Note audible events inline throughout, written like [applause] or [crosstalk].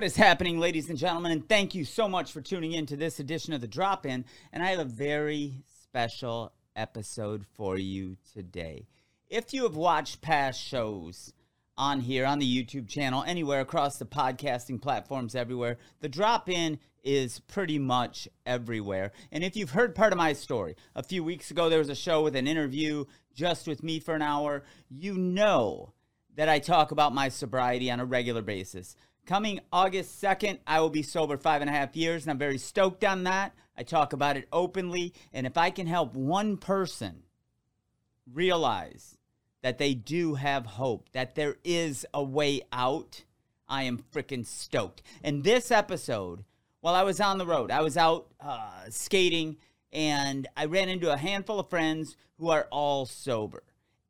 What is happening, ladies and gentlemen? And thank you so much for tuning in to this edition of the Drop In. And I have a very special episode for you today. If you have watched past shows on here, on the YouTube channel, anywhere across the podcasting platforms, everywhere, the Drop In is pretty much everywhere. And if you've heard part of my story, a few weeks ago there was a show with an interview just with me for an hour, you know that I talk about my sobriety on a regular basis. Coming August 2nd, I will be sober five and a half years, and I'm very stoked on that. I talk about it openly, and if I can help one person realize that they do have hope, that there is a way out, I am freaking stoked. And this episode, while I was on the road, I was out uh, skating, and I ran into a handful of friends who are all sober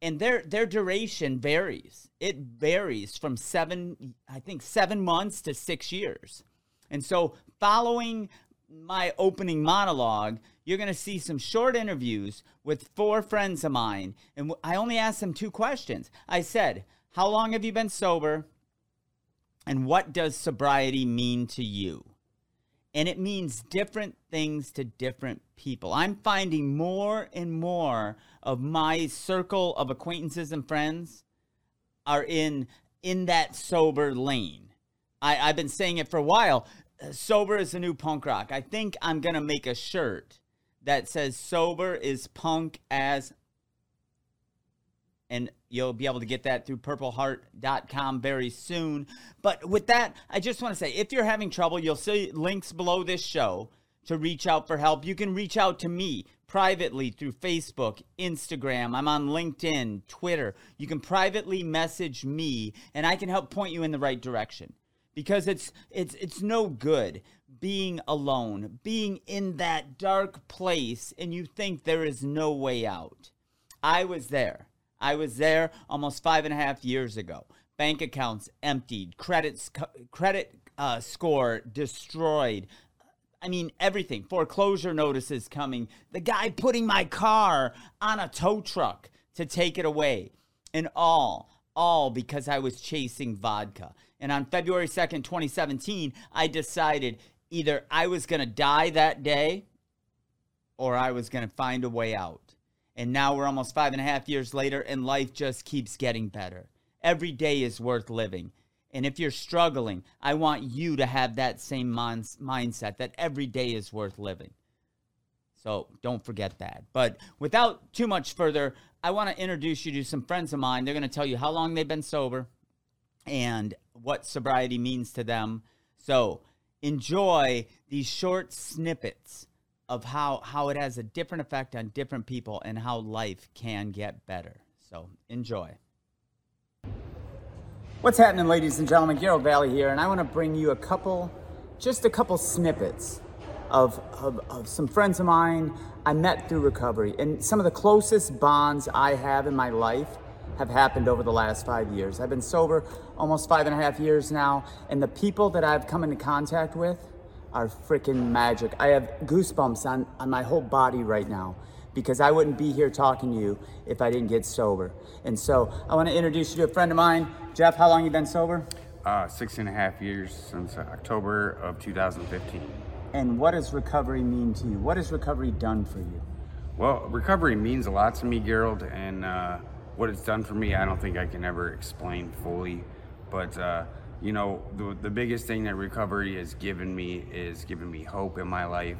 and their their duration varies. It varies from seven, I think, seven months to six years. And so, following my opening monologue, you're going to see some short interviews with four friends of mine, and I only asked them two questions. I said, "How long have you been sober?" And what does sobriety mean to you? And it means different things to different people. I'm finding more and more of my circle of acquaintances and friends are in in that sober lane. I, I've been saying it for a while. Sober is the new punk rock. I think I'm gonna make a shirt that says sober is punk as and you'll be able to get that through purpleheart.com very soon. But with that, I just want to say if you're having trouble, you'll see links below this show to reach out for help. You can reach out to me privately through Facebook, Instagram. I'm on LinkedIn, Twitter. You can privately message me and I can help point you in the right direction. Because it's it's it's no good being alone, being in that dark place and you think there is no way out. I was there. I was there almost five and a half years ago. Bank accounts emptied, credit credit uh, score destroyed. I mean, everything. Foreclosure notices coming. The guy putting my car on a tow truck to take it away. And all, all because I was chasing vodka. And on February 2nd, 2017, I decided either I was going to die that day or I was going to find a way out. And now we're almost five and a half years later, and life just keeps getting better. Every day is worth living. And if you're struggling, I want you to have that same mon- mindset that every day is worth living. So don't forget that. But without too much further, I want to introduce you to some friends of mine. They're going to tell you how long they've been sober and what sobriety means to them. So enjoy these short snippets of how how it has a different effect on different people and how life can get better. So enjoy. What's happening, ladies and gentlemen? Gerald Valley here, and I want to bring you a couple, just a couple snippets of, of, of some friends of mine I met through recovery. And some of the closest bonds I have in my life have happened over the last five years. I've been sober almost five and a half years now, and the people that I've come into contact with are freaking magic. I have goosebumps on, on my whole body right now because I wouldn't be here talking to you if I didn't get sober. And so I want to introduce you to a friend of mine. Jeff, how long you been sober? Uh, six and a half years since October of 2015. And what does recovery mean to you? What has recovery done for you? Well, recovery means a lot to me, Gerald, and uh, what it's done for me, I don't think I can ever explain fully. But uh, you know, the, the biggest thing that recovery has given me is given me hope in my life.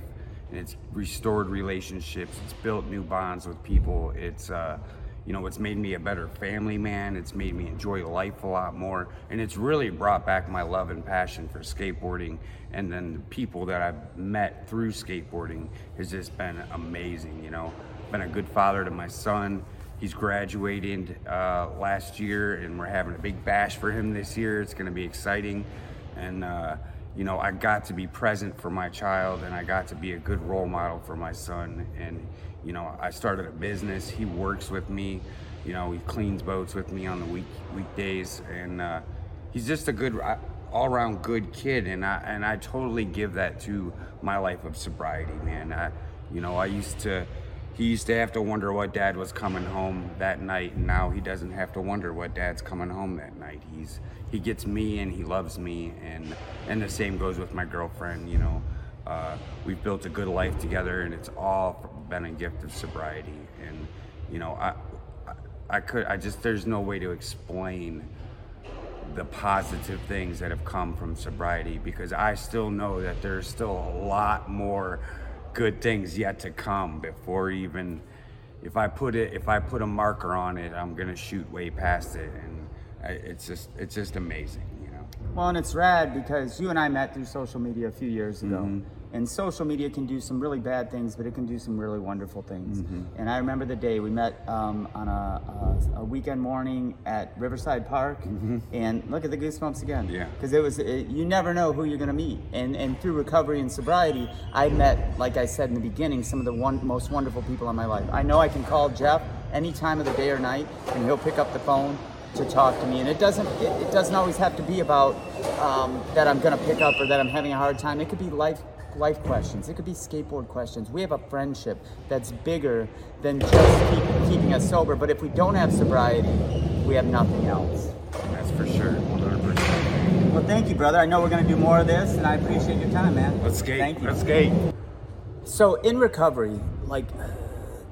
And it's restored relationships. It's built new bonds with people. It's, uh, you know, it's made me a better family man. It's made me enjoy life a lot more. And it's really brought back my love and passion for skateboarding. And then the people that I've met through skateboarding has just been amazing, you know. Been a good father to my son He's graduated uh, last year, and we're having a big bash for him this year. It's going to be exciting, and uh, you know, I got to be present for my child, and I got to be a good role model for my son. And you know, I started a business. He works with me. You know, he cleans boats with me on the week weekdays, and uh, he's just a good all-around good kid. And I and I totally give that to my life of sobriety, man. I, you know, I used to he used to have to wonder what dad was coming home that night, and now he doesn't have to wonder what dad's coming home that night. He's he gets me and he loves me, and and the same goes with my girlfriend. You know, uh, we've built a good life together, and it's all been a gift of sobriety. And you know, I I, I could I just there's no way to explain the positive things that have come from sobriety because I still know that there's still a lot more good things yet to come before even if I put it if I put a marker on it I'm gonna shoot way past it. And I- it's just it's just amazing you know? Well, and it's rad because you and I met through social media a few years ago. Mm-hmm. And social media can do some really bad things, but it can do some really wonderful things. And I remember the day we met um, on a, a, a weekend morning at Riverside Park. And look at the goosebumps again. Yeah. Because it was, it, you never know who you're going to meet. And, and through recovery and sobriety, I met, like I said in the beginning, some of the one, most wonderful people in my life. I know I can call Jeff any time of the day or night, and he'll pick up the phone to talk to me and it doesn't it, it doesn't always have to be about um, that i'm going to pick up or that i'm having a hard time it could be life life questions. It could be skateboard questions. We have a friendship that's bigger than just keep, keeping us sober but if we don't have sobriety we have nothing else. That's for sure 100% well thank you brother. I know we're going to do more of this and i appreciate your time man. Let's skate. Thank you. Let's skate. So in recovery, like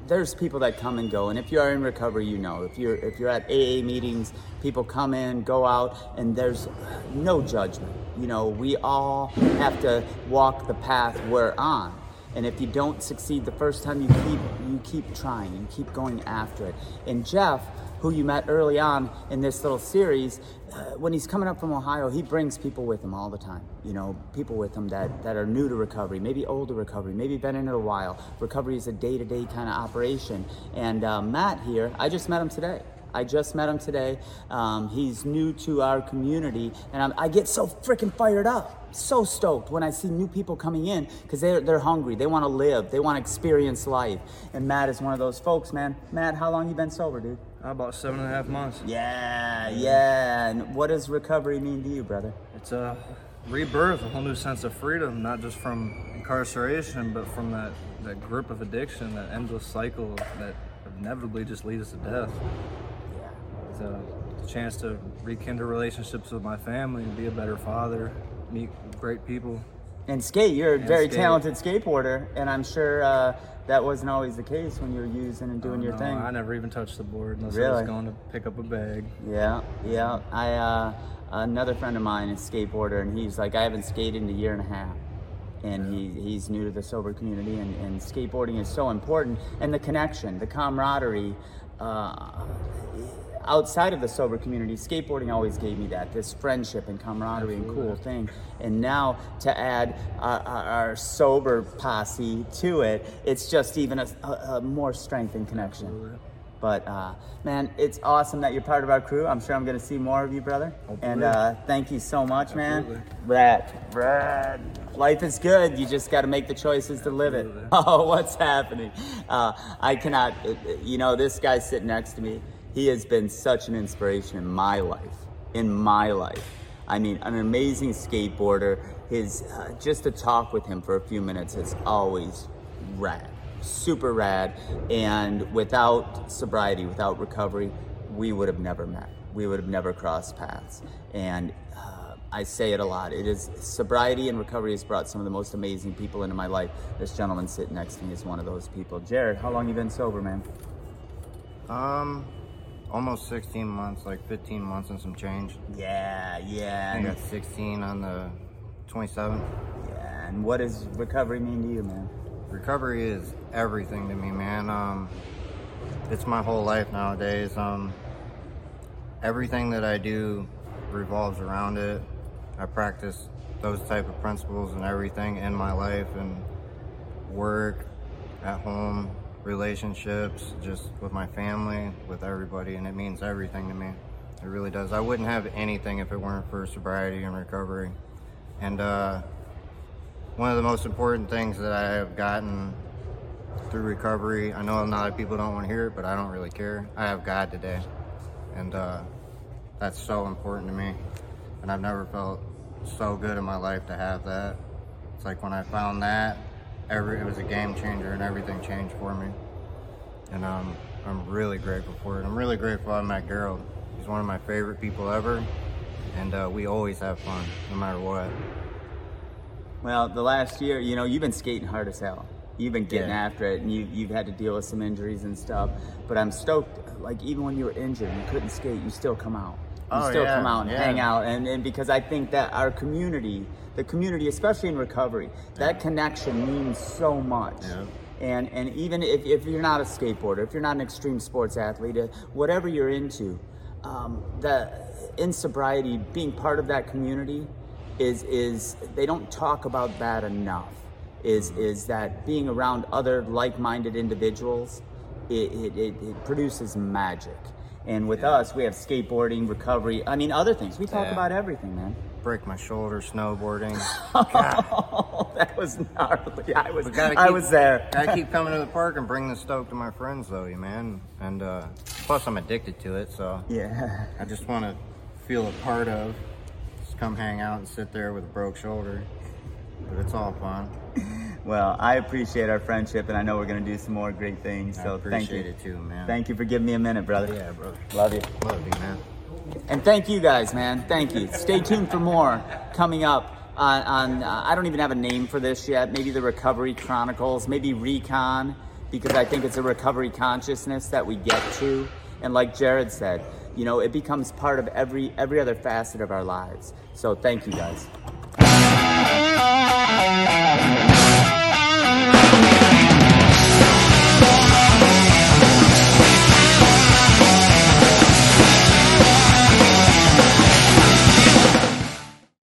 there's people that come and go, and if you are in recovery, you know. If you're if you're at AA meetings, people come in, go out, and there's no judgment. You know, we all have to walk the path we're on. And if you don't succeed the first time, you keep you keep trying, you keep going after it. And Jeff, who you met early on in this little series, uh, when he's coming up from Ohio, he brings people with him all the time. You know, people with him that, that are new to recovery, maybe older recovery, maybe been in it a while. Recovery is a day to day kind of operation. And uh, Matt here, I just met him today. I just met him today. Um, he's new to our community, and I'm, I get so freaking fired up, so stoked when I see new people coming in because they're, they're hungry. They want to live, they want to experience life. And Matt is one of those folks, man. Matt, how long you been sober, dude? About seven and a half months. Yeah, yeah. And what does recovery mean to you, brother? It's a rebirth, a whole new sense of freedom, not just from incarceration, but from that, that grip of addiction, that endless cycle that inevitably just leads us to death. Yeah. It's a chance to rekindle relationships with my family and be a better father, meet great people. And skate, you're a very skate. talented skateboarder, and I'm sure uh, that wasn't always the case when you were using and doing Oh, your no, thing. I never even touched the board unless I was going to pick up a bag. Yeah, yeah. I uh, another friend of mine is skateboarder, and he's like, I haven't skated in a year and a half, and he, he's new to the sober community, and, and skateboarding is so important, and the connection, the camaraderie. Uh, outside of the sober community, skateboarding always gave me that this friendship and camaraderie and cool thing. And now to add our, our, our sober posse to it, it's just even a, a, a more strength and connection. But uh, man, it's awesome that you're part of our crew. I'm sure I'm gonna see more of you, brother. And uh, thank you so much, man. Brad, Brad, life is good. You just got to make the choices to live it. [laughs] Oh, what's happening? Uh, I cannot. uh, You know, this guy sitting next to me. He has been such an inspiration in my life. In my life. I mean, an amazing skateboarder. His uh, just to talk with him for a few minutes is always rad, super rad. And without sobriety, without recovery, we would have never met. We would have never crossed paths. And uh, I say it a lot. It is sobriety and recovery has brought some of the most amazing people into my life. This gentleman sitting next to me is one of those people. Jared, how long you been sober, man? Um, almost 16 months, like 15 months and some change. Yeah, yeah, I got 16 on the 27th. yeah. And what does recovery mean to you, man? Recovery is everything to me, man. Um, it's my whole life nowadays. Um, everything that I do revolves around it. I practice those type of principles and everything in my life and work, at home, relationships, just with my family, with everybody, and it means everything to me. It really does. I wouldn't have anything if it weren't for sobriety and recovery. And uh, one of the most important things that I have gotten through recovery, I know a lot of people don't want to hear it, but I don't really care. I have God today. And uh, that's so important to me. And I've never felt so good in my life to have that. It's like when I found that, every it was a game changer and everything changed for me. and um, I'm really grateful for it. I'm really grateful I met Gerald. He's one of my favorite people ever, and uh, we always have fun, no matter what. Well, the last year, you know, you've been skating hard as hell. You've been getting Yeah. after it, and you, you've had to deal with some injuries and stuff. But I'm stoked. Like even when you were injured, you couldn't skate. You still come out. You Oh, still yeah, come out and yeah. hang out, and, and because I think that our community, the community, especially in recovery, that connection means so much. Yeah. And and even if, if you're not a skateboarder, if you're not an extreme sports athlete, uh, whatever you're into, um, the in sobriety, being part of that community is is they don't talk about that enough. Is is that being around other like-minded individuals, it, it, it, it produces magic. And with us, we have skateboarding, recovery. I mean, other things. We talk Yeah. about everything, man. Break my shoulder snowboarding. [laughs] Oh, that was gnarly. I was gotta I was there. I keep coming to the park and bringing the stoke to my friends, though, you man. And uh, plus, I'm addicted to it, so Yeah. I just want to feel a part of. Just come hang out and sit there with a broke shoulder. But it's all fun. Well, I appreciate our friendship, and I know we're gonna do some more great things. I So thank you. it too, man. Thank you for giving me a minute, brother. Yeah, bro. Love you. Love you, man. And thank you guys, man. Thank you. Stay tuned for more coming up on. on uh, I don't even have a name for this yet. Maybe the Recovery Chronicles. Maybe Recon, because I think it's a recovery consciousness that we get to. And like Jared said, you know, it becomes part of every every other facet of our lives. So thank you guys.